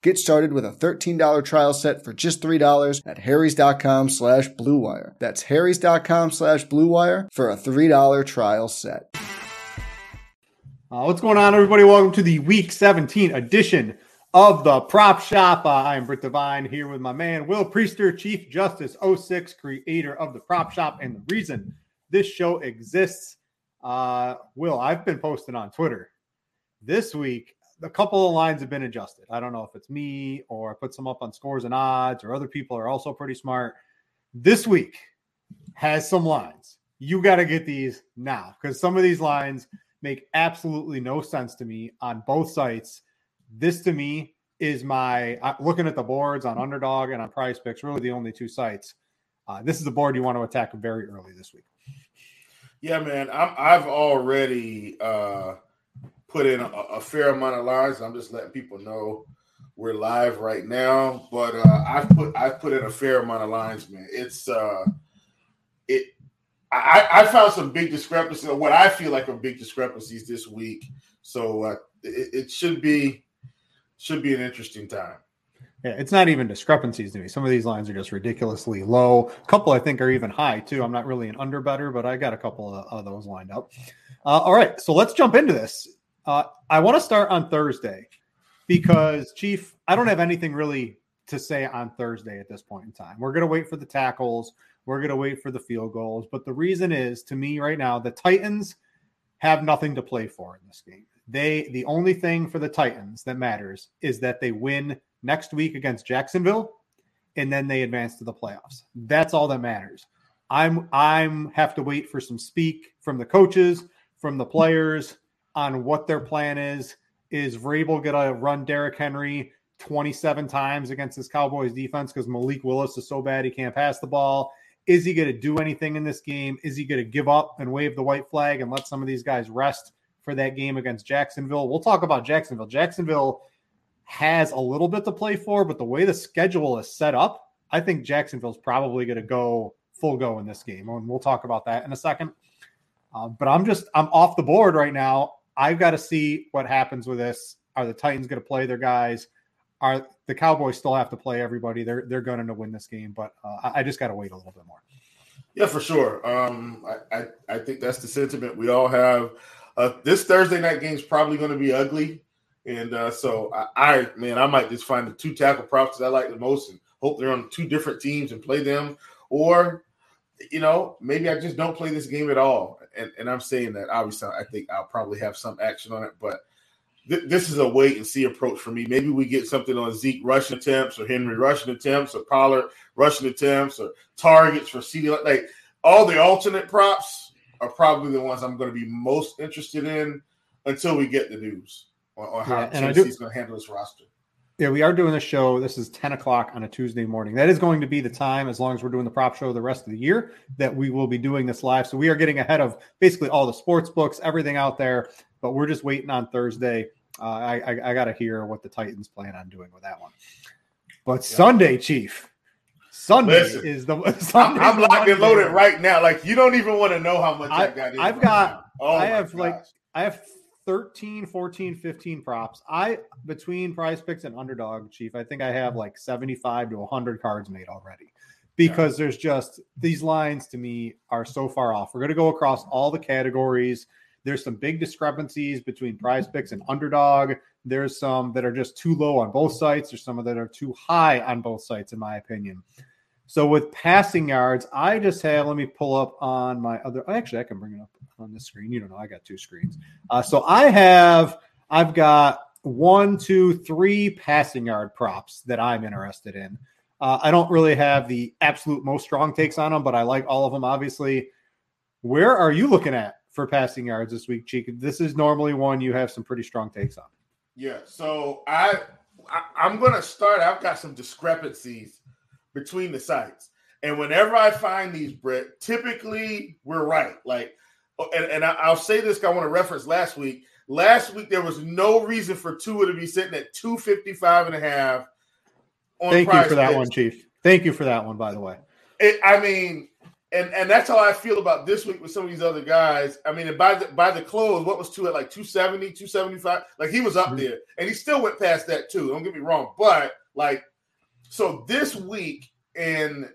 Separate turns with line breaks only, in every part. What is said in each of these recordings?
Get started with a $13 trial set for just $3 at harrys.com slash bluewire. That's harrys.com slash bluewire for a $3 trial set.
Uh, what's going on, everybody? Welcome to the Week 17 edition of the Prop Shop. Uh, I am Brit Devine here with my man, Will Priester, Chief Justice 06, creator of the Prop Shop, and the reason this show exists. Uh, Will, I've been posting on Twitter this week a couple of lines have been adjusted. I don't know if it's me or I put some up on scores and odds or other people are also pretty smart. This week has some lines. You got to get these now because some of these lines make absolutely no sense to me on both sites. This to me is my looking at the boards on Underdog and on PrizePicks, really the only two sites. Uh, this is the board you want to attack very early this week.
Yeah, man, I'm, I've already uh, put in a, a, fair amount of lines. I'm just letting people know we're live right now. But uh, I've put I've put in a fair amount of lines, man. It's uh, it. I, I found some big discrepancies. What I feel like are big discrepancies this week. So uh, it, it should be should be an interesting time.
Yeah, it's not even discrepancies to me. Some of these lines are just ridiculously low. A couple I think are even high too. I'm not really an under better, but I got a couple of, of those lined up. Uh, all right, so let's jump into this. Uh, I want to start on Thursday because, Chief, I don't have anything really to say on Thursday at this point in time. We're going to wait for the tackles, we're going to wait for the field goals. But the reason is, to me, right now, the Titans have nothing to play for in this game. They the only thing for the Titans that matters is that they win next week against Jacksonville and then they advance to the playoffs. That's all that matters. I'm I'm have to wait for some speak from the coaches, from the players, on what their plan is. Is Vrabel to run Derrick Henry 27 times against this Cowboys defense because Malik Willis is so bad he can't pass the ball? Is he to do anything in this game? Is he to give up and wave the white flag and let some of these guys rest for that game against Jacksonville? We'll talk about Jacksonville. Jacksonville has a little bit to play for, but the way the schedule is set up, I think Jacksonville's probably going to go full go in this game. And we'll talk about that in a second. Uh, but I'm just, I'm off the board right now I've got to see what happens with this. Are the Titans going to play their guys? Are the Cowboys still have to play everybody? They're they're going to win this game, but uh, I just got to wait a little bit more.
Yeah, for sure. Um, I, I, I think that's the sentiment we all have. Uh, this Thursday night game is probably going to be ugly, and uh, so I, I, man, I might just find the two tackle props that I like the most and hope they're on two different teams and play them, or you know, maybe I just don't play this game at all. And, and I'm saying that obviously I think I'll probably have some action on it, but th- this is a wait and see approach for me. Maybe we get something on Zeke rushing attempts or Henry rushing attempts or Pollard rushing attempts or targets for CeeDee. Like all the alternate props are probably the ones I'm going to be most interested in until we get the news on, on how yeah, Tennessee's going to handle this roster.
Yeah, we are doing a show. This is 10 o'clock on a Tuesday morning. That is going to be the time, as long as we're doing the prop show the rest of the year, that we will be doing this live. So we are getting ahead of basically all the sports books, everything out there. But we're just waiting on Thursday. Uh, I, I, I got to hear what the Titans plan on doing with that one. But yeah. Sunday, Chief. Sunday Listen, is the.
I'm, I'm locked and loaded right now. Like you don't even want to know how much I, I got.
I've got. Oh I have gosh. like I have 13, 14, 15 props. I between prize picks and underdog chief, I think I have like 75 to 100 cards made already because yeah. there's just these lines to me are so far off. We're going to go across all the categories. There's some big discrepancies between prize picks and underdog. There's some that are just too low on both sites. There's some that are too high on both sites, in my opinion. So with passing yards, I just have, let me pull up on my other, actually, I can bring it up on this screen. You don't know, I got two screens. Uh, so I have, I've got one, two, three passing yard props that I'm interested in. Uh, I don't really have the absolute most strong takes on them, but I like all of them, obviously. Where are you looking at for passing yards this week, Cheek? This is normally one you have some pretty strong takes on.
Yeah, so I, I I'm going to start. I've got some discrepancies between the sites. And whenever I find these, Brett, typically we're right. Like, oh, and, and I'll say this, I want to reference last week. Last week, there was no reason for Tua to be sitting at 255 and a half.
Thank you for that one, Chief. Thank you for that one, by the way.
It, I mean, and and that's how I feel about this week with some of these other guys. I mean, by the by the close, what was Tua at like 270, 275? Like he was up mm-hmm. there, and he still went past that too. Don't get me wrong, but like so this week, and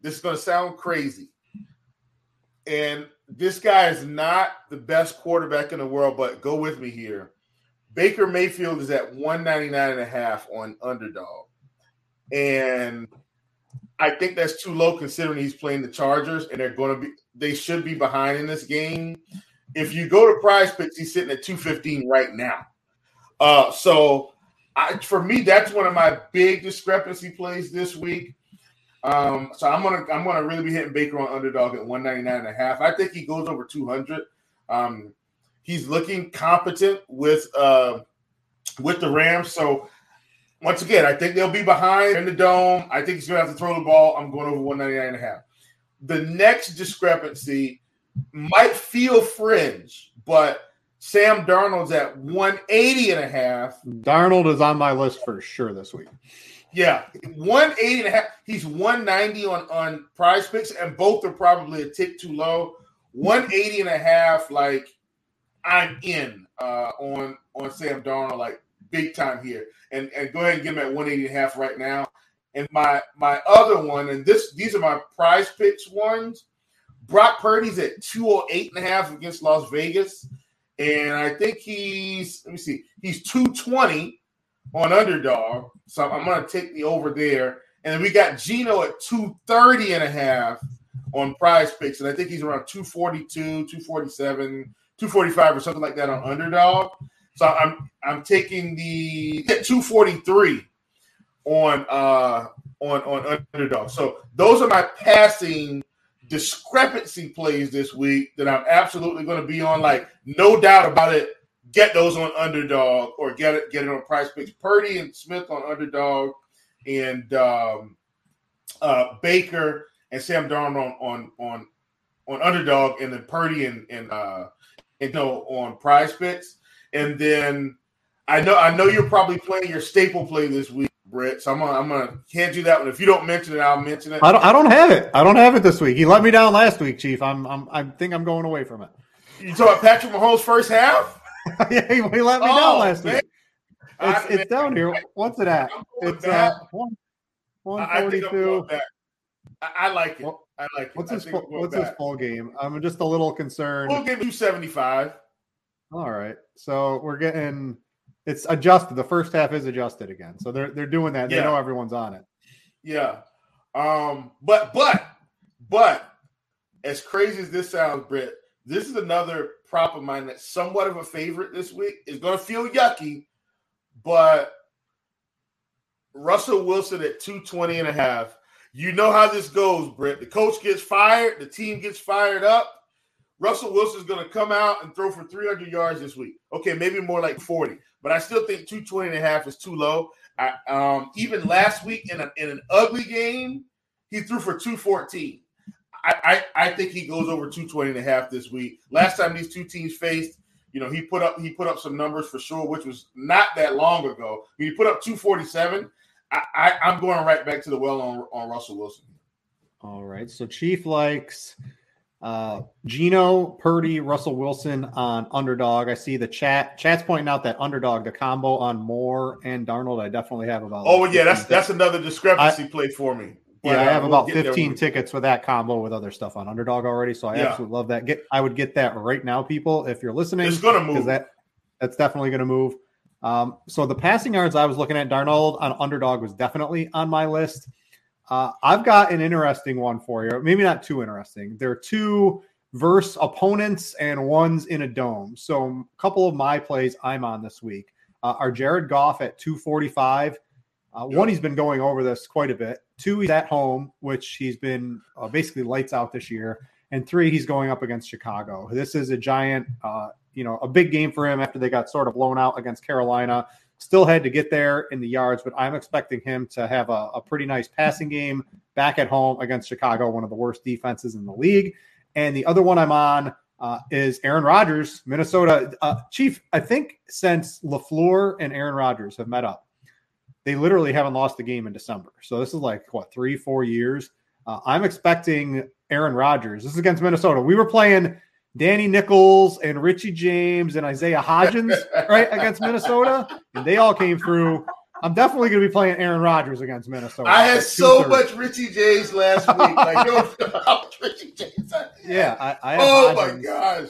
this is going to sound crazy, and this guy is not the best quarterback in the world, but go with me here. Baker Mayfield is at 199 and a half on underdog. And I think that's too low considering he's playing the Chargers and they're going to be they should be behind in this game. If you go to prize picks, he's sitting at 215 right now. Uh, so I, for me, that's one of my big discrepancy plays this week. Um, so I'm gonna I'm gonna really be hitting Baker on underdog at 199 and a half. I think he goes over 200. Um, he's looking competent with uh, with the Rams. So once again, I think they'll be behind in the dome. I think he's gonna have to throw the ball. I'm going over 199 and a half. The next discrepancy might feel fringe, but Sam Darnold's at 180 and a half.
Darnold is on my list for sure this week.
Yeah, 180 and a half. He's 190 on, on prize picks, and both are probably a tick too low. 180 and a half, like I'm in uh, on on Sam Darnold, like big time here. And and go ahead and get him at 180 and a half right now. And my my other one, and this these are my prize picks ones. Brock Purdy's at 208 and a half against Las Vegas and I think he's let me see, he's 220 on underdog. So I'm gonna take the over there. And then we got Geno at 230 and a half on prize picks. And I think he's around 242, 247, 245 or something like that on underdog. So I'm I'm taking the 243 on uh on on underdog. So those are my passing discrepancy plays this week that I'm absolutely going to be on. Like, no doubt about it. Get those on underdog or get it get it on prize picks. Purdy and Smith on underdog and um, uh, Baker and Sam Darnold on on on on underdog and then Purdy and and uh and you know on prize picks. And then I know I know you're probably playing your staple play this week Brett. So I'm gonna I'm gonna can't do that one. If you don't mention it, I'll mention it.
I don't I don't have it. I don't have it this week. He let me down last week, Chief. I'm I'm I think I'm going away from it.
You talking about Patrick Mahomes first half?
yeah, he, he, let me oh, down last man. week. It's, I, it's down here. What's it at? It's back. at one one forty two.
I, I, like it. I like it.
What's his full, What's back. his full game? I'm just a little concerned.
Full game two seventy five.
All right, so we're getting it's adjusted. The first half is adjusted again, so they're they're doing that. Yeah. They know everyone's on it.
Yeah. Um, but but but as crazy as this sounds, Brit, this is another prop of mine that's somewhat of a favorite this week. It's gonna feel yucky, but Russell Wilson at 220 and a half. You know how this goes, Brit. The coach gets fired, the team gets fired up. Russell Wilson's going to come out and throw for 300 yards this week. Okay, maybe more like 40, but I still think 220 and a half is too low. I, um, even last week in, a, in an ugly game, he threw for 214. I, I, I think he goes over 220 and a half this week. Last time these two teams faced, you know, he put up he put up some numbers for sure, which was not that long ago. He put up 247, I, I'm going right back to the well on, on Russell Wilson.
All right. So Chief likes uh, Geno, Purdy, Russell Wilson on underdog. I see the chat. Chat's pointing out that underdog, the combo on Moore and Darnold. I definitely have about.
Oh yeah, that's that's another discrepancy I, play for me.
Yeah, I have about we'll 15 tickets with that combo with other stuff on underdog already. So I yeah. absolutely love that. Get I would get that right now, people. If you're listening,
it's gonna move.
That that's definitely gonna move. Um, so the passing yards I was looking at, Darnold on underdog was definitely on my list. Uh, I've got an interesting one for you. Maybe not too interesting. There are two verse opponents and ones in a dome. So a couple of my plays I'm on this week uh, are Jared Goff at 245. Uh, one, he's been going over this quite a bit. Two, he's at home, which he's been uh, basically lights out this year. And three, he's going up against Chicago. This is a giant, uh, you know, a big game for him after they got sort of blown out against Carolina. Still had to get there in the yards, but I'm expecting him to have a, a pretty nice passing game back at home against Chicago, one of the worst defenses in the league. And the other one I'm on uh, is Aaron Rodgers, Minnesota. Uh, Chief, I think since LaFleur and Aaron Rodgers have met up, they literally haven't lost a game in December. So this is like, what, three, four years? Uh, I'm expecting Aaron Rodgers. This is against Minnesota. We were playing Danny Nichols and Richie James and Isaiah Hodgins, right, against Minnesota, and they all came through. I'm definitely going to be playing Aaron Rodgers against Minnesota.
I had so much Richie James last week. Like, yo, Richie
James. Yeah, I, I
oh Hodgins. my gosh.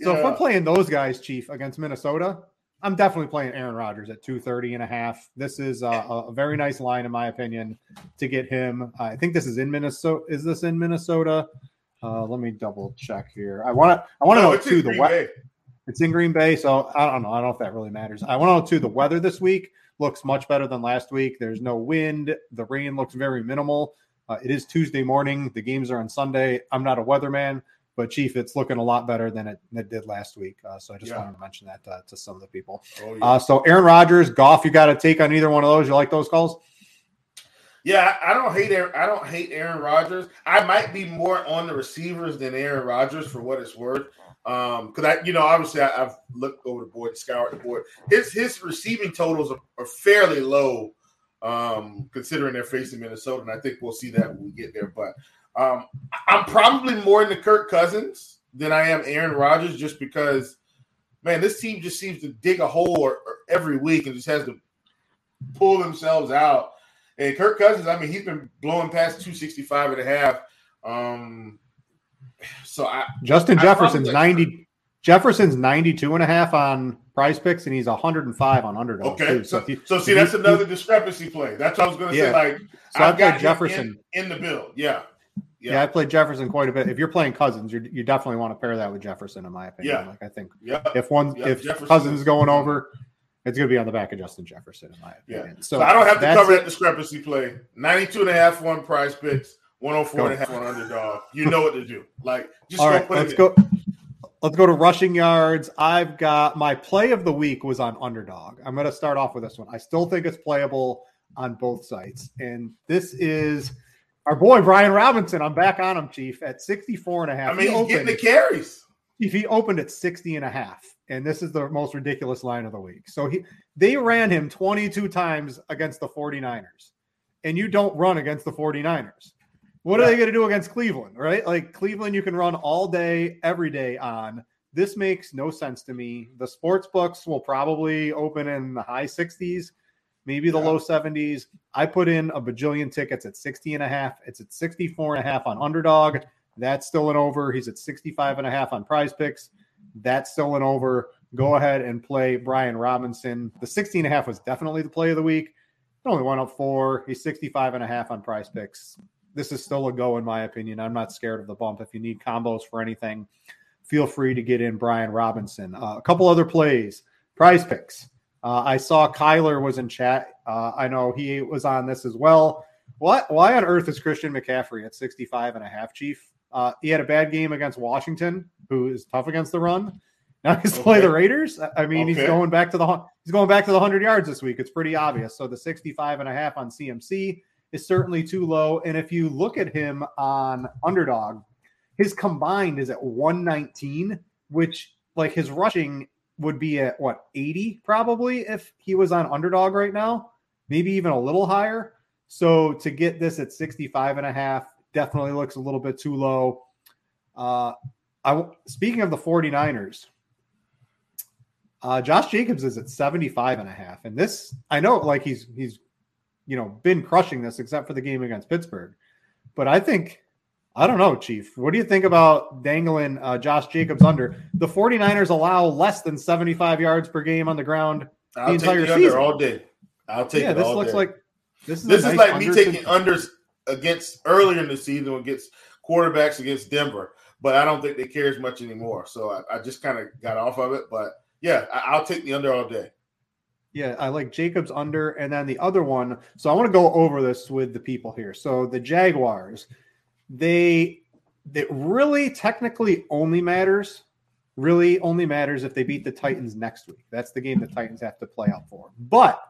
So yeah. if I'm playing those guys, Chief, against Minnesota, I'm definitely playing Aaron Rodgers at 230 and a half. This is a, a very nice line, in my opinion, to get him. I think this is in Minnesota. Is this in Minnesota? Uh, let me double check here. I want to. I want to no, know too the weather. It's in Green Bay, so I don't know. I don't know if that really matters. I want to know too the weather this week looks much better than last week. There's no wind. The rain looks very minimal. Uh, it is Tuesday morning. The games are on Sunday. I'm not a weatherman, but Chief, it's looking a lot better than it, it did last week. Uh, so I just yeah. wanted to mention that uh, to some of the people. Oh, yeah. Uh, so Aaron Rodgers, Goff, you got a take on either one of those? You like those calls?
Yeah, I don't hate Aaron, I don't hate Aaron Rodgers. I might be more on the receivers than Aaron Rodgers for what it's worth. Um, because I, you know, obviously I, have looked over the board, scoured the board. His his receiving totals are, are, fairly low, um, considering they're facing Minnesota, and I think we'll see that when we get there. But um, I'm probably more into Kirk Cousins than I am Aaron Rodgers, just because, man, this team just seems to dig a hole or, or every week and just has to pull themselves out. And Kirk Cousins, I mean, he's been blowing past 265 and a half. Um, so I
Justin Jefferson's 90 Jefferson's 92 and a half on prize picks and he's 105 on underdog.
Okay. Too. So, so, you, so see, that's he, another discrepancy play. That's what I was going to yeah. say. Like,
so I've got Jefferson
in, in, the bill. Yeah.
yeah. yeah. I played Jefferson quite a bit. If you're playing Cousins, you you definitely want to pair that with Jefferson, in my opinion. Yeah. Like I think yeah. if one yeah. if Jefferson Cousins is going over, it's going to be on the back of Justin Jefferson, in my opinion.
Yeah. So, so I don't have to cover that discrepancy play. 92 and a half one prize picks, 104 go. and a half on underdog. You know what to do. Like, just
All right, let's go. Let's go to rushing yards. I've got my play of the week was on underdog. I'm going to start off with this one. I still think it's playable on both sites. And this is our boy Brian Robinson. I'm back on him, Chief, at 64 and a half.
I mean, he he's opened, getting the carries.
If he opened at 60 and a half and this is the most ridiculous line of the week. So he they ran him 22 times against the 49ers. And you don't run against the 49ers. What yeah. are they going to do against Cleveland, right? Like Cleveland you can run all day every day on. This makes no sense to me. The sports books will probably open in the high 60s, maybe the yeah. low 70s. I put in a bajillion tickets at 60 and a half. It's at 64 and a half on underdog. That's still an over. He's at 65 and a half on prize picks. That's still an over. Go ahead and play Brian Robinson. The 16 and a half was definitely the play of the week. only went up four. He's 65 and a half on prize picks. This is still a go, in my opinion. I'm not scared of the bump. If you need combos for anything, feel free to get in Brian Robinson. Uh, a couple other plays, prize picks. Uh, I saw Kyler was in chat. Uh, I know he was on this as well. What? Why on earth is Christian McCaffrey at 65 and a half, Chief? Uh, he had a bad game against Washington, who is tough against the run. Now he's okay. play the Raiders. I mean, okay. he's going back to the he's going back to the 100 yards this week. It's pretty obvious. So the 65 and a half on CMC is certainly too low. And if you look at him on underdog, his combined is at 119, which like his rushing would be at what 80 probably if he was on underdog right now, maybe even a little higher. So to get this at 65 and a half definitely looks a little bit too low. Uh, I speaking of the 49ers, uh, Josh Jacobs is at 75 and a half. And this, I know like he's, he's, you know, been crushing this except for the game against Pittsburgh. But I think, I don't know, Chief. What do you think about dangling uh, Josh Jacobs under? The 49ers allow less than 75 yards per game on the ground
I'll the entire the season. all day. I'll take yeah,
this looks
day.
like this is,
this is nice like me taking unders against earlier in the season against quarterbacks against Denver, but I don't think they care as much anymore. So I, I just kind of got off of it. But yeah, I, will take the under all day.
Yeah, I like Jacobs under, and then the other one. So I want to go over this with the people here. So the Jaguars, they it really technically only matters, really only matters if they beat the Titans next week. That's the game the Titans have to play out for. But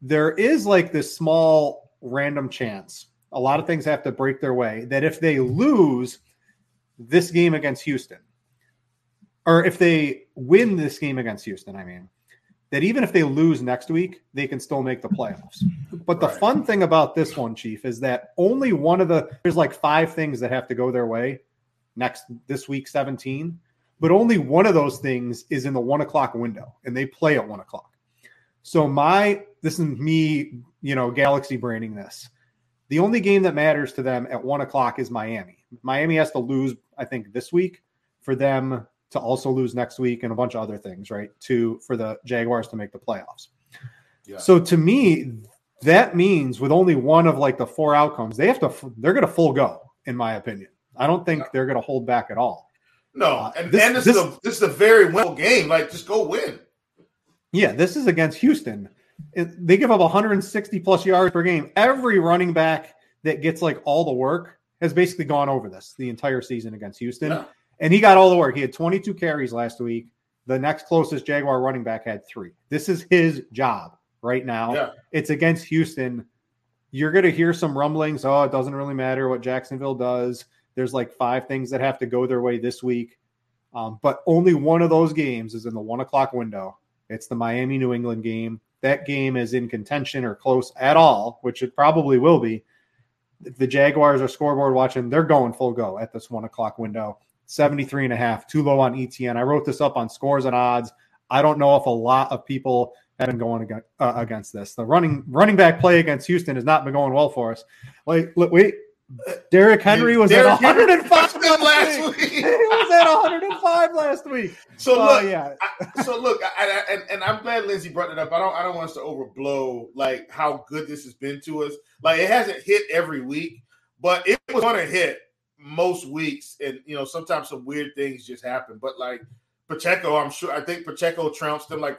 there is like this small random chance. A lot of things have to break their way that if they lose this game against Houston, or if they win this game against Houston, I mean, that even if they lose next week, they can still make the playoffs. But the right. fun thing about this one, Chief, is that only one of the there's like five things that have to go their way next this week 17, but only one of those things is in the one o'clock window, and they play at one o'clock. So my this is me, you know, galaxy braining this. The only game that matters to them at one o'clock is Miami. Miami has to lose, I think, this week for them to also lose next week and a bunch of other things, right? To for the Jaguars to make the playoffs. Yeah. So to me, that means with only one of like the four outcomes, they have to they're going to full go, in my opinion. I don't think yeah. they're going to hold back at all.
No, uh, and, this, and this, this, is a, this is a very winnable game. Like, just go win.
Yeah, this is against Houston. It, they give up 160 plus yards per game. Every running back that gets like all the work has basically gone over this the entire season against Houston. Yeah. And he got all the work. He had 22 carries last week. The next closest Jaguar running back had three. This is his job right now. Yeah. It's against Houston. You're going to hear some rumblings. Oh, it doesn't really matter what Jacksonville does. There's like five things that have to go their way this week. Um, but only one of those games is in the one o'clock window. It's the Miami New England game. That game is in contention or close at all, which it probably will be. If the Jaguars are scoreboard watching, they're going full go at this one o'clock window. 73 and a half, too low on Etienne. I wrote this up on scores and odds. I don't know if a lot of people have been going against, uh, against this. The running running back play against Houston has not been going well for us. Like, wait, Derrick Henry was Derrick at 105 last week. he was at 105 last week.
So uh, look, yeah. I, so look, I, I, and, and I'm glad Lindsay brought it up. I don't, I don't want us to overblow like how good this has been to us. Like it hasn't hit every week, but it was going to hit most weeks, and you know sometimes some weird things just happen. But like Pacheco, I'm sure I think Pacheco trounced them. Like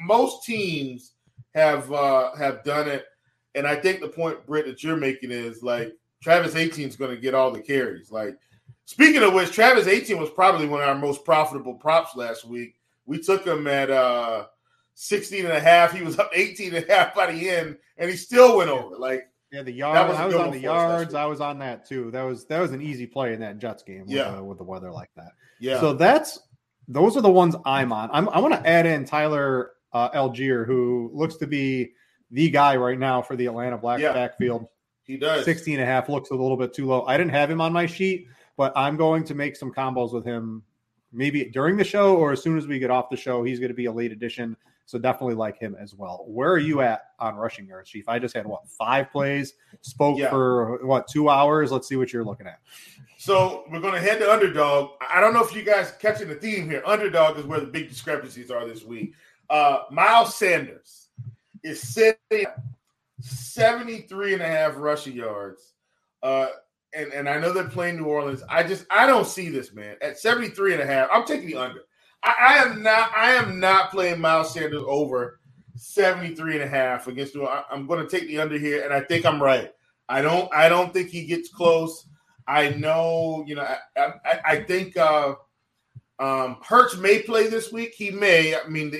most teams have uh have done it, and I think the point Brit that you're making is like Travis Etienne is going to get all the carries. Like speaking of which, Travis Etienne was probably one of our most profitable props last week. We took him at uh 16 and a half. He was up 18 and a half by the end, and he still went over. Like
yeah, the yards. I was on the yards. I was on that too. That was that was an easy play in that Jets game. With, yeah, uh, with the weather like that. Yeah. So that's those are the ones I'm on. I'm, i want to add in Tyler uh, Allgeier, who looks to be the guy right now for the Atlanta Black yeah. backfield.
He does.
16 and a half looks a little bit too low. I didn't have him on my sheet, but I'm going to make some combos with him maybe during the show or as soon as we get off the show. He's going to be a late addition. So definitely like him as well. Where are you at on rushing yards, Chief? I just had what five plays, spoke yeah. for what two hours. Let's see what you're looking at.
So we're going to head to underdog. I don't know if you guys catching the theme here. Underdog is where the big discrepancies are this week. Uh, Miles Sanders is sitting 73 and a half rushing yards. Uh, and, and I know they're playing New Orleans. I just I don't see this, man. At 73 and a half, I'm taking the under. I, I am not I am not playing Miles Sanders over 73 and a half against New Orleans. I'm going to take the under here, and I think I'm right. I don't I don't think he gets close. I know, you know, I, I, I think uh, um, Hurts may play this week. He may. I mean,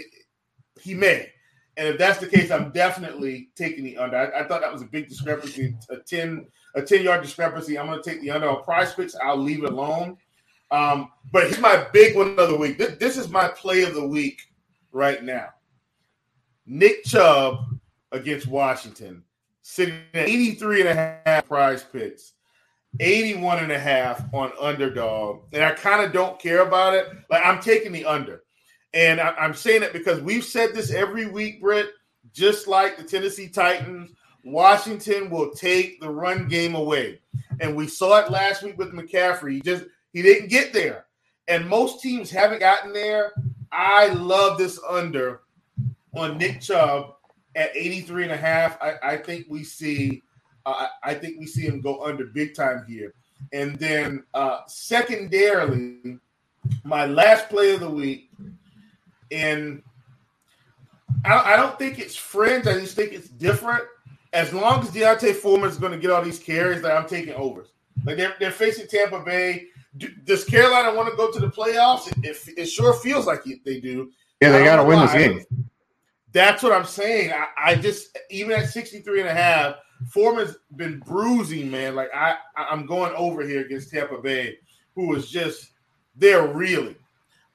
he may. And if that's the case, I'm definitely taking the under. I, I thought that was a big discrepancy, a 10 a 10 yard discrepancy. I'm going to take the under on PrizePicks. I'll leave it alone. Um, but here's my big one of the week. This, this is my play of the week right now. Nick Chubb against Washington, sitting at 83 and a half PrizePicks, 81 and a half on underdog. And I kind of don't care about it. Like I'm taking the under. And I, am saying it because we've said this every week, Brett, just like the Tennessee Titans, Washington will take the run game away. And we saw it last week with McCaffrey. He just he didn't get there. And most teams haven't gotten there. I love this under on Nick Chubb at 83 and a half. I, I think we see uh, I think we see him go under big time here. And then uh secondarily, my last play of the week, and I, I don't think it's friends. I just think it's different as long as D'Onta Foreman is going to get all these carries, that I'm taking overs. Like they're, they're facing Tampa Bay. Do, does Carolina want to go to the playoffs? It, it, it sure feels like they do.
Yeah, they got to win this game.
That's what I'm saying. I, I, just even at 63 and a half, Foreman's been bruising, man. Like I, I'm going over here against Tampa Bay, who is just they're reeling.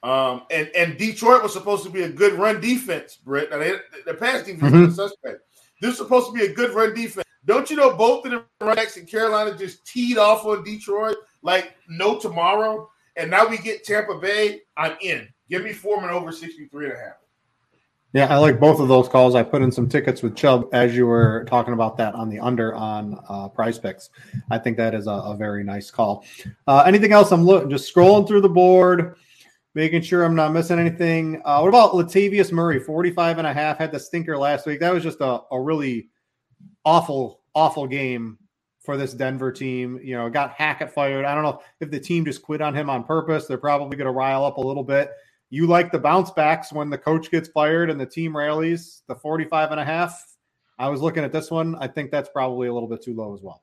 Um, and and Detroit was supposed to be a good run defense, Brett. Now they, the pass defense mm-hmm. is suspect. This is supposed to be a good run defense. Don't you know both of the running backs in Carolina just teed off on Detroit like no tomorrow? And now we get Tampa Bay. I'm in. Give me Foreman over 63 and a half.
Yeah, I like both of those calls. I put in some tickets with Chubb as you were talking about that on the under on uh, PrizePicks. I think that is a, a very nice call. Uh, anything else? I'm looking, just scrolling through the board making sure I'm not missing anything. Uh, what about Latavius Murray, 45 and a half, had the stinker last week. That was just a, a really awful, awful game for this Denver team. You know, got Hackett fired. I don't know if the team just quit on him on purpose. They're probably going to rile up a little bit. You like the bounce backs when the coach gets fired and the team rallies, the 45 and a half. I was looking at this one. I think that's probably a little bit too low as well.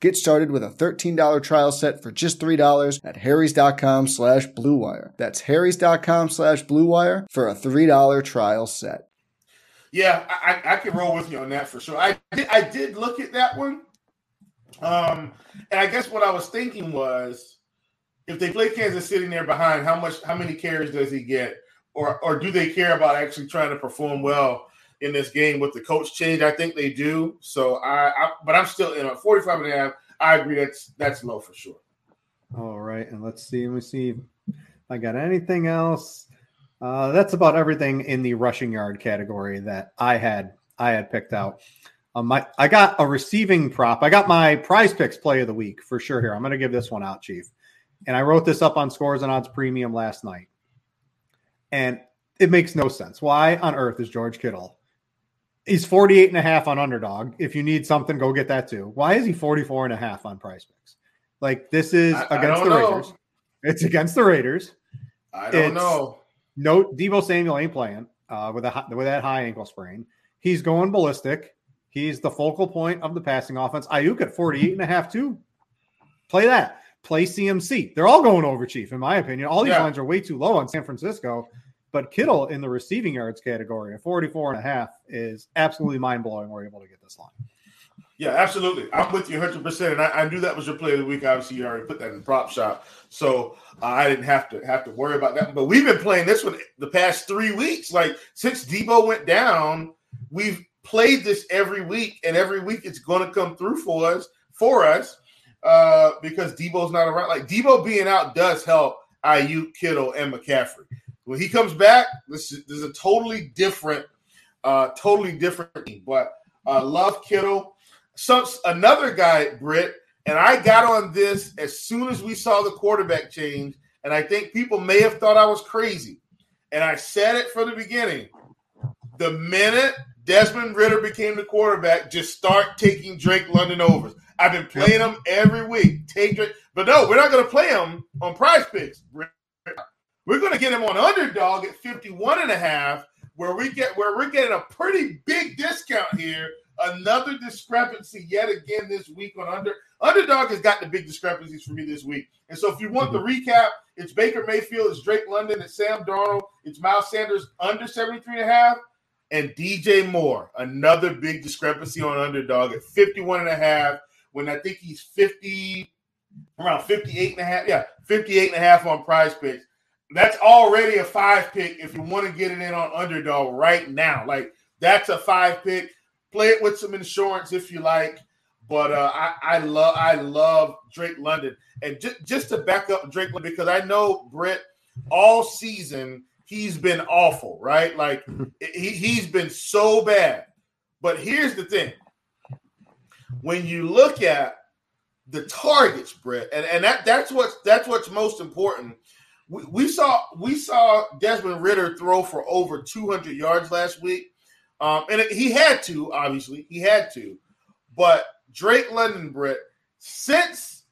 Get started with a $13 trial set for just $3 at harrys.com slash bluewire. That's harrys.com slash bluewire for a $3 trial set.
Yeah, I, I can roll with you on that for sure. I did, I did look at that one. Um, and I guess what I was thinking was if they play Kansas City there behind, how much how many carries does he get? Or or do they care about actually trying to perform well in this game with the coach change? I think they do. So I, I but I'm still in a 45 and a half. I agree that's that's low for sure.
All right, and let's see. Let me see if I got anything else. Uh, that's about everything in the rushing yard category that I had I had picked out. Um, I got a receiving prop. I got my prize picks play of the week for sure here. I'm going to give this one out, Chief. And I wrote this up on Scores and Odds Premium last night. And it makes no sense. Why on earth is George Kittle? He's 48 and a half on underdog. If you need something, go get that too. Why is he 44 and a half on prize picks? Like this is
I- I
against
don't
the
know.
Raiders. It's against the Raiders.
I don't
It's-
know.
No, Deebo Samuel ain't playing uh, with a with that high ankle sprain. He's going ballistic. He's the focal point of the passing offense. Aiyuk at 48 and a half too. Play that. Play CMC. They're all going over, Chief, in my opinion. All these
Yeah.
lines are way too low on San Francisco. But Kittle in the receiving yards category at 44 and a half is absolutely mind blowing. We're able to get this line.
Yeah, absolutely. I'm with you 100%. And I, I knew that was your play of the week. Obviously, you already put that in prop shop. So uh, I didn't have to have to worry about that. But we've been playing this one the past three weeks. Like since Deebo went down, we've played this every week. And every week it's going to come through for us, for us, uh, because Deebo's not around. Like Deebo being out does help Aiyuk, Kittle, and McCaffrey. When he comes back, this is, this is a totally different, uh, totally different team. But uh, love Kittle some another guy, Brit, and I got on this as soon as we saw the quarterback change, and I think people may have thought I was crazy. And I said it from the beginning. The minute Desmond Ridder became the quarterback, just start taking Drake London overs. I've been playing him every week. Take Drake, but no, we're not going to play him on prize picks. Brit. We're going to get him on underdog at 51 and a half, where we get where we're getting a pretty big discount here Another discrepancy yet again this week on under underdog has got the big discrepancies for me this week. And so if you want the mm-hmm. recap, it's Baker Mayfield, it's Drake London, it's Sam Darnold, it's Miles Sanders under 73 and a half, and DJ Moore. Another big discrepancy on underdog at 51 and a half when I think he's 50 around 58 and a half. Yeah, 58 and a half on prize picks. That's already a five pick if you want to get it in on underdog right now. Like that's a five pick play it with some insurance if you like. But uh, I, I love I love Drake London, and just just to back up Drake London because I know Brett all season he's been awful, right? Like he, he's been so bad. But here's the thing: when you look at the targets, Brett, and, and that that's what's that's what's most important. We, saw we saw Desmond Ridder throw for over 200 yards last week. Um, and it, he had to, obviously, he had to. But Drake London, Brit, since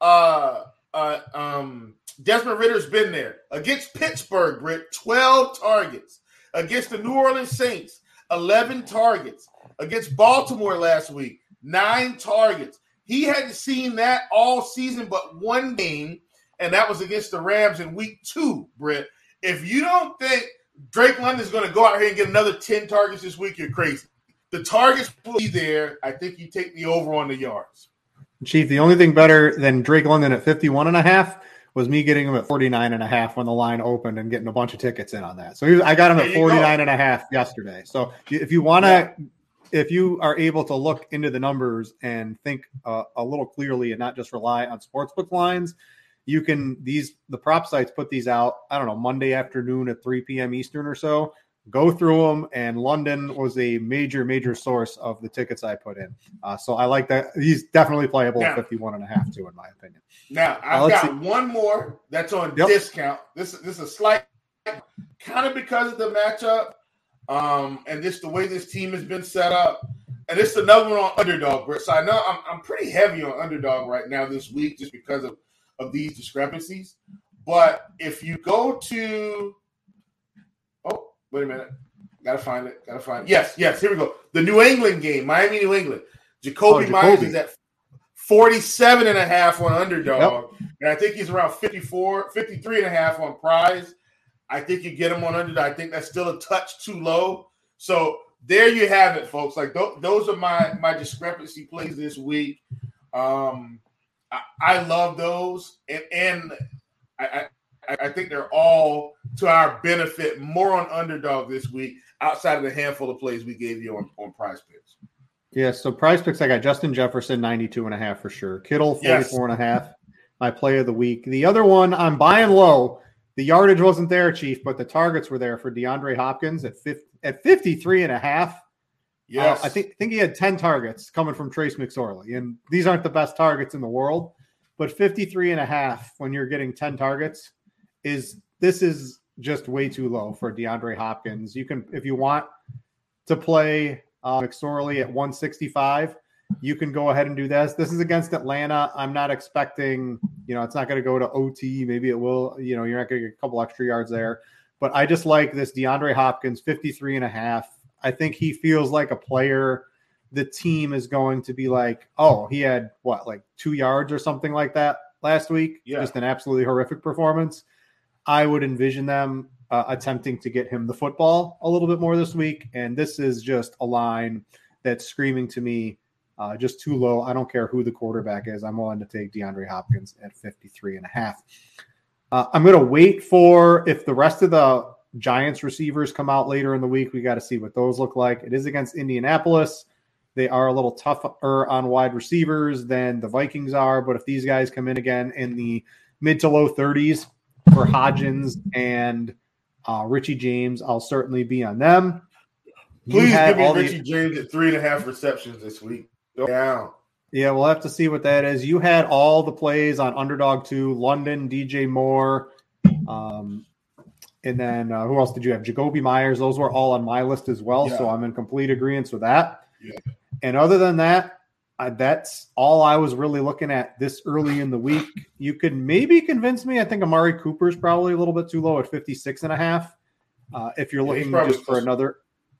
uh, uh, um, Desmond Ridder's been there against Pittsburgh, Brit, 12 targets. Against the New Orleans Saints, 11 targets. Against Baltimore last week, nine targets. He hadn't seen that all season but one game, and that was against the Rams in week two, Brit. If you don't think Drake London is going to go out here and get another 10 targets this week, you're crazy. The targets will be there. I think you take the over on the yards.
Chief, the only thing better than Drake London at 51 and a half was me getting him at 49 and a half when the line opened and getting a bunch of tickets in on that. So he was, I got him at
you
49
go.
and a half yesterday. So if you want to,
Yeah.
if you are able to look into the numbers and think uh, a little clearly and not just rely on sportsbook lines, you can these the prop sites put these out. I don't know Monday afternoon at 3 p.m. Eastern or so. Go through them, and London was a major, major source of the tickets I put in. Uh, so I like that. He's definitely playable at 51 and a half too, in my opinion.
Now
Uh,
I've
let's
got one more that's on
Yep.
discount. This this is a slight, kind of because of the matchup, um, and just the way this team has been set up. And it's another one on underdog, So I know I'm, I'm pretty heavy on underdog right now this week just because of, of these discrepancies. But if you go to, oh, wait a minute, gotta find it, gotta find it. Yes, yes, here we go. The New England game, Miami, New England. Jakobi, oh, Meyers is at 47 and a half on underdog. Yep. And I think he's around 54, 53 and a half on prize. I think you get him on underdog. I think that's still a touch too low. So there you have it, folks. Like th- those are my my discrepancy plays this week. Um, I, I love those, and and I, I, I think they're all to our benefit. More on underdog this week, outside of the handful of plays we gave you on on Prize Picks.
Yeah, so PrizePicks, I got Justin Jefferson 92 and a half for sure. Kittle 44 yes. and a half. My play of the week. The other one I'm buying low. The yardage wasn't there, Chief, but the targets were there for DeAndre Hopkins at 50, at 53 and a half. Yes. Uh, I think think he had 10 targets coming from Trace McSorley. And these aren't the best targets in the world, but 53 and a half when you're getting 10 targets is this is just way too low for DeAndre Hopkins. You can if you want to play uh, McSorley at 165, you can go ahead and do this. This is against Atlanta. I'm not expecting, you know, it's not going to go to OT. Maybe it will, you know, you're not going to get a couple extra yards there. But I just like this DeAndre Hopkins, 53 and a half. I think he feels like a player the team is going to be like, oh, he had what, like two yards or something like that last week? Yeah. Just an absolutely horrific performance. I would envision them uh, attempting to get him the football a little bit more this week. And this is just a line that's screaming to me uh, just too low. I don't care who the quarterback is. I'm willing to take DeAndre Hopkins at 53 and a half. Uh, I'm going to wait for if the rest of the Giants receivers come out later in the week. We got to see what those look like. It is against Indianapolis. They are a little tougher on wide receivers than the Vikings are. But if these guys come in again in the mid to low 30s for Hodgins and uh, Richie James, I'll certainly be on them.
Please give me Richie the... James at three and a half receptions this week. Go down.
Yeah, we'll have to see what that is. You had all the plays on Underdog 2, London, DJ Moore. Um, and then uh, who else did you have? Jakobi Meyers. Those were all on my list as well. Yeah. So I'm in complete agreement with that. Yeah. And other than that, I, that's all I was really looking at this early in the week. You could maybe convince me. I think Amari Cooper is probably a little bit too low at 56 and a half. Uh, if you're looking yeah, just for another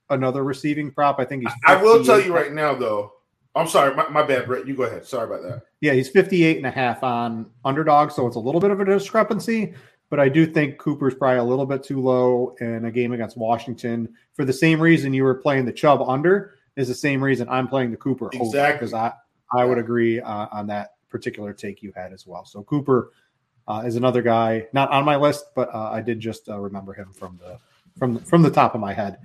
another receiving prop, I think he's.
I will tell you right now, though. I'm sorry, my, my bad, Brett. You go ahead. Sorry about that.
Yeah, he's 58 and a half on underdog, so it's a little bit of a discrepancy. But I do think Cooper's probably a little bit too low in a game against Washington for the same reason you were playing the Chubb under is the same reason I'm playing the Cooper
exactly
because I I would agree uh, on that particular take you had as well. So Cooper uh, is another guy not on my list, but uh, I did just uh, remember him from the from the, from the top of my head.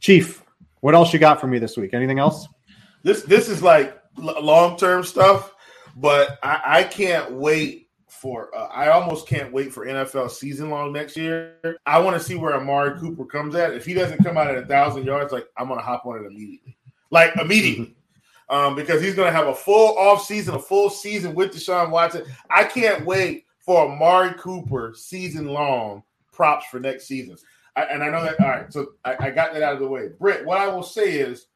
Chief, what else you got for me this week? Anything else?
This this is like long term stuff, but I, I can't wait for uh, I almost can't wait for NFL season long next year. I want to see where Amari Cooper comes at. If he doesn't come out at a thousand yards, like I'm gonna hop on it immediately, like immediately, um, because he's gonna have a full off season, a full season with Deshaun Watson. I can't wait for Amari Cooper season long props for next season. I, and I know that. All right, so I, I got that out of the way. Brit, what I will say is,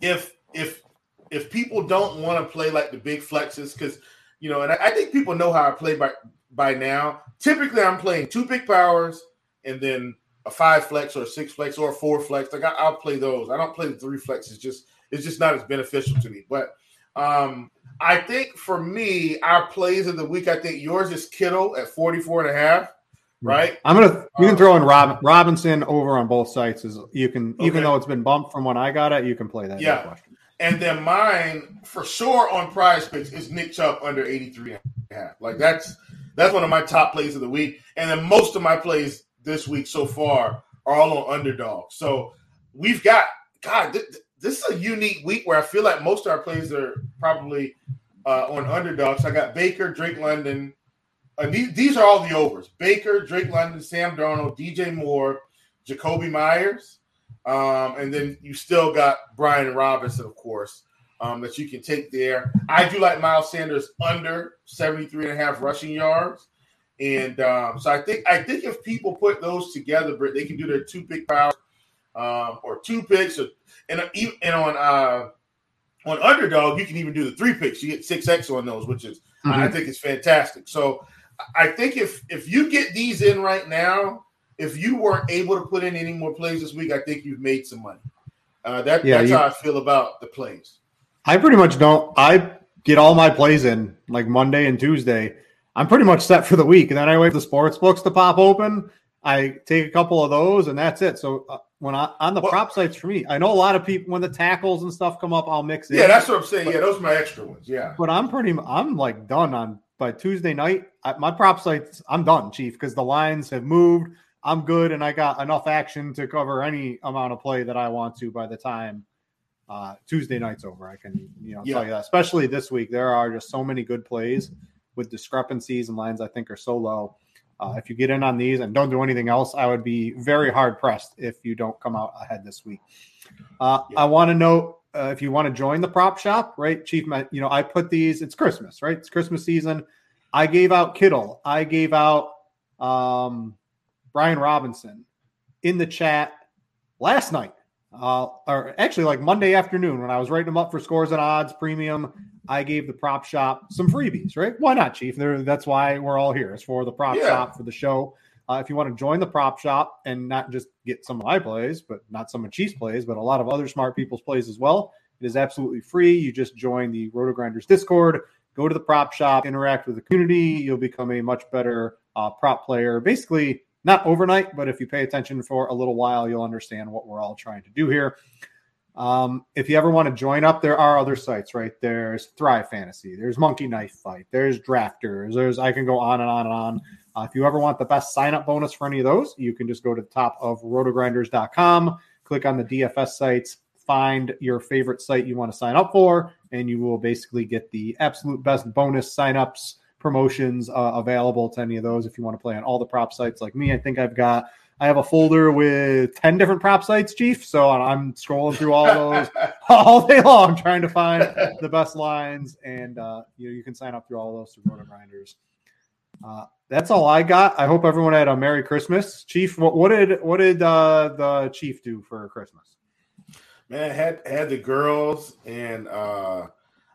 if if if people don't want to play like the big flexes, because you know, and I, I, think people know how I play by by now. Typically, I'm playing two pick powers and then a five flex or a six flex or a four flex. Like I, will play those. I don't play the three flex. It's just it's just not as beneficial to me. But um, I think for me, our plays of the week, I think yours is Kittle at 44 and a half. Right.
I'm gonna you can throw in Rob, Robinson over on both sites. Is you can even though it's been bumped from when I got it, you can play that.
Yeah. And then mine for sure on prize picks is Nick Chubb under 83 and a half. Like that's that's one of my top plays of the week. And then most of my plays this week so far are all on underdog. So we've got God, th- this is a unique week where I feel like most of our plays are probably uh, on underdogs. I got Baker, Drake London. Uh, these, these are all the overs. Baker, Drake London, Sam Darnold, DJ Moore, Jakobi Meyers. Um, and then you still got Brian Robinson, of course, um, that you can take there. I do like Miles Sanders under 73 and a half rushing yards. And um, so I think I think if people put those together, Brit, they can do their two pick power um, or two picks, or, and and on uh, on underdog you can even do the three picks. You get six X on those, which is mm-hmm. I think is fantastic. So I think if if you get these in right now, if you weren't able to put in any more plays this week, I think you've made some money. Uh, that, yeah, that's you, how I feel about the plays.
I pretty much don't. I get all my plays in like Monday and Tuesday. I'm pretty much set for the week, and then I wait for the sports books to pop open. I take a couple of those, and that's it. So uh, when I on the well, prop sites for me, I know a lot of people when the tackles and stuff come up, I'll mix
it. Yeah, that's what I'm saying. But, yeah, those are my extra ones. Yeah,
but I'm pretty. I'm like done on by Tuesday night. I, my prop sites, I'm done, Chief, because the lines have moved. I'm good, and I got enough action to cover any amount of play that I want to by the time uh, Tuesday night's over. I can you know yeah. tell you that. Especially this week, there are just so many good plays with discrepancies and lines. I think are so low. Uh, if you get in on these and don't do anything else, I would be very hard pressed if you don't come out ahead this week. Uh, yeah. I want to note uh, if you want to join the prop shop, right, Chief? My, you know, I put these. It's Christmas, right? It's Christmas season. I gave out Kittle. I gave out um, Brian Robinson in the chat last night uh, or actually like Monday afternoon when I was writing them up for scores and odds premium. I gave the prop shop some freebies, right? Why not, Chief? There, that's why we're all here. It's for the prop yeah. shop for the show. Uh, if you want to join the prop shop and not just get some of my plays, but not some of Chief's plays, but a lot of other smart people's plays as well, it is absolutely free. You just join the RotoGrinders Discord, go to the prop shop, interact with the community. You'll become a much better uh, prop player. Basically, not overnight, but if you pay attention for a little while, you'll understand what we're all trying to do here. Um, if you ever want to join up, there are other sites, right? There's Thrive Fantasy, there's Monkey Knife Fight, there's Drafters, there's I can go on and on and on. Uh, if you ever want the best sign up bonus for any of those, you can just go to the top of rotogrinders.com, click on the DFS sites, find your favorite site you want to sign up for, and you will basically get the absolute best bonus signups promotions uh, available to any of those if you want to play on all the prop sites like me. I think I've got I have a folder with 10 different prop sites, Chief. So I'm scrolling through all those all day long trying to find the best lines. And uh, you know, you can sign up through all those through RotoGrinders. Uh, that's all I got. I hope everyone had a Merry Christmas. Chief, what, what did what did uh, the Chief do for Christmas?
Man, had had the girls and uh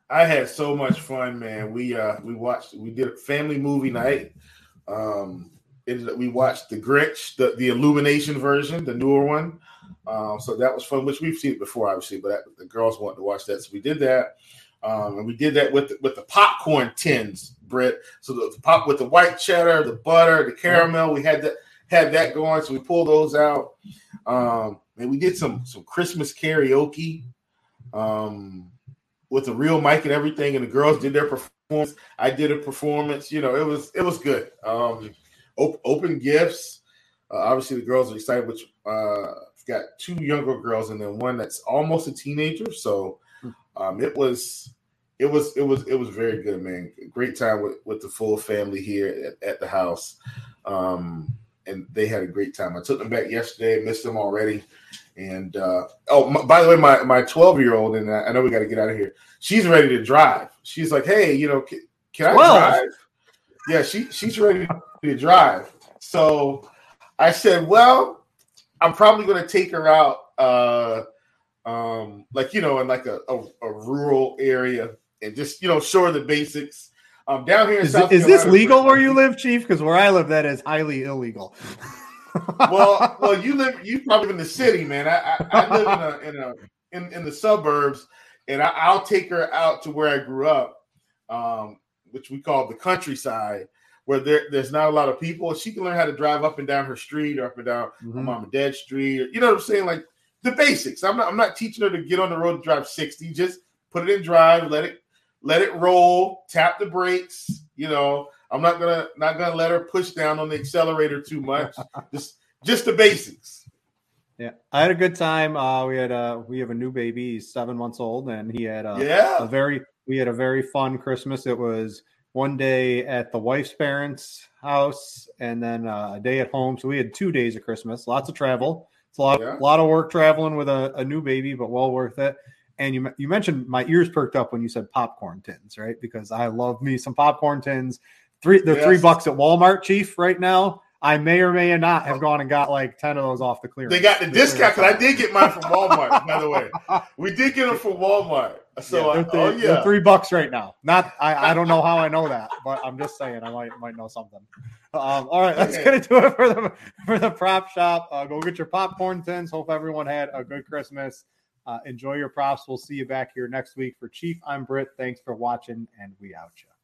I had so much fun, man. We uh we watched we did a family movie night. Um we watched the Grinch, the, the Illumination version, the newer one. Um, so that was fun, which we've seen it before, obviously, but that, the girls wanted to watch that, so we did that. Um, and we did that with the, with the popcorn tins, Brett. So the, the, pop with the white cheddar, the butter, the caramel. We had that had that going, so we pulled those out. Um, and we did some some Christmas karaoke. Um, with the real mic and everything, and the girls did their performance. I did a performance. You know, it was it was good. Um, op- open gifts. Uh, obviously, the girls are excited. Which uh, got two younger girls and then one that's almost a teenager. So um, it was it was it was it was very good, man. Great time with with the full family here at, at the house. Um, and they had a great time. I took them back yesterday, missed them already. And uh, oh, my, by the way, my my twelve year old, and I, I know we got to get out of here. She's ready to drive. She's like, hey, you know, can, can I 12. drive? Yeah, she she's ready to drive. So I said, well, I'm probably going to take her out, uh, um, like you know, in like a, a, a rural area, and just you know, show her the basics. Um, down here in
is,
South
is this legal where you live, Chief? Because where I live, that is highly illegal.
well, well, you live you probably live in the city, man. I, I, I live in a in a in, in the suburbs, and I, will take her out to where I grew up, um, which we call the countryside, where there, there's not a lot of people. She can learn how to drive up and down her street or up and down mm-hmm. mom and dad's street. Or, you know what I'm saying? Like the basics. I'm not I'm not teaching her to get on the road to drive 60. Just put it in drive, let it let it roll, tap the brakes, you know I'm not gonna not gonna let her push down on the accelerator too much. just just the basics.
Yeah, I had a good time. Uh, we had a we have a new baby. He's seven months old, and he had a, yeah. a very we had a very fun Christmas. It was one day at the wife's parents' house, and then uh, a day at home. So we had two days of Christmas. Lots of travel. It's a lot, yeah. lot of work traveling with a, a new baby, but well worth it. And you you mentioned my ears perked up when you said popcorn tins, right? Because I love me some popcorn tins. Three they're yes. three bucks at Walmart, Chief, right now. I may or may not have gone and got like 10 of those off the clearance.
They got the, the discount because I did get mine from Walmart, by the way. We did get them from Walmart. So yeah,
they're,
I, oh, yeah.
three bucks right now. Not I, I don't know how I know that, but I'm just saying I might might know something. Um, all right, let's get into it for the for the prop shop. Uh, go get your popcorn tins. Hope everyone had a good Christmas. Uh, enjoy your props. We'll see you back here next week for Chief. I'm Brit. Thanks for watching, and we out you.